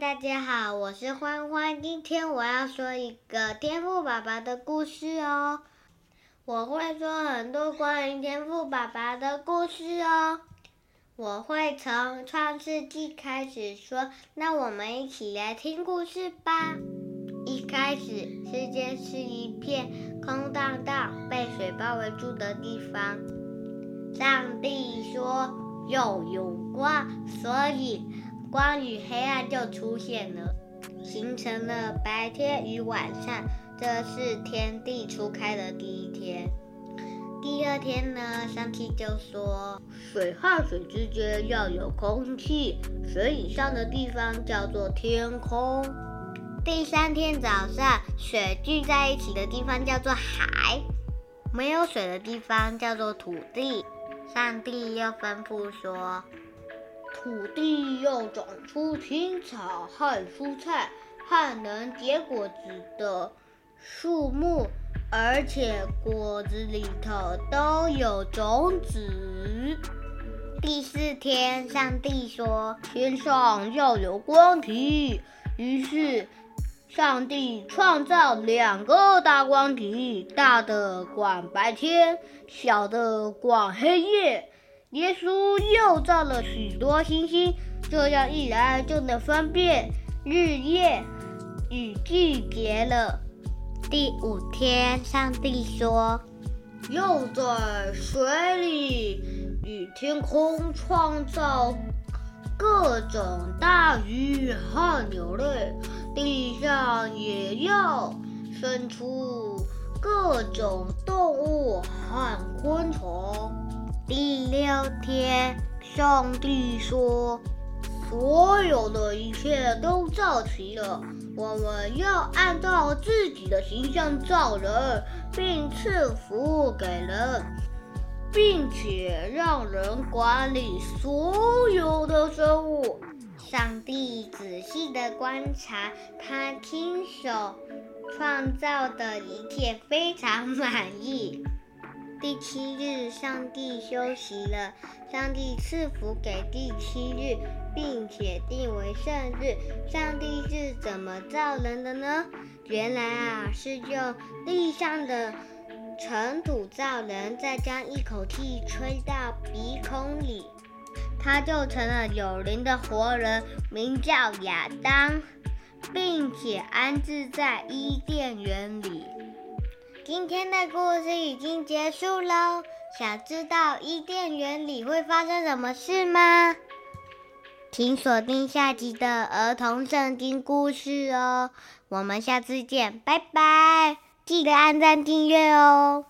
大家好，我是欢欢。今天我要说一个天赋爸爸的故事哦。我会说很多关于天赋爸爸的故事哦。我会从创世纪开始说，那我们一起来听故事吧。一开始，世界是一片空荡荡、被水包围住的地方。上帝说有有光，所以。光与黑暗就出现了，形成了白天与晚上。这是天地初开的第一天。第二天呢，上帝就说，水和水之间要有空气，水以上的地方叫做天空。第三天早上，水聚在一起的地方叫做海，没有水的地方叫做土地。上帝又吩咐说。土地要长出青草和蔬菜，和能结果子的树木，而且果子里头都有种子。第四天，上帝说：“天上要有光体。”于是，上帝创造两个大光体，大的管白天，小的管黑夜。耶稣又造了许多星星，这样一来就能分辨日夜与季节了。第五天，上帝说：“又在水里与天空创造各种大鱼和鸟类，地上也要生出各种动物和昆虫。”第六天，上帝说：“所有的一切都造齐了，我们要按照自己的形象造人，并赐福给人，并且让人管理所有的生物。”上帝仔细的观察他亲手创造的一切，非常满意。第七日，上帝休息了。上帝赐福给第七日，并且定为圣日。上帝是怎么造人的呢？原来啊，是用地上的尘土造人，再将一口气吹到鼻孔里，他就成了有灵的活人，名叫亚当，并且安置在伊甸园里。今天的故事已经结束喽，想知道伊甸园里会发生什么事吗？请锁定下集的儿童圣经故事哦，我们下次见，拜拜！记得按赞订阅哦。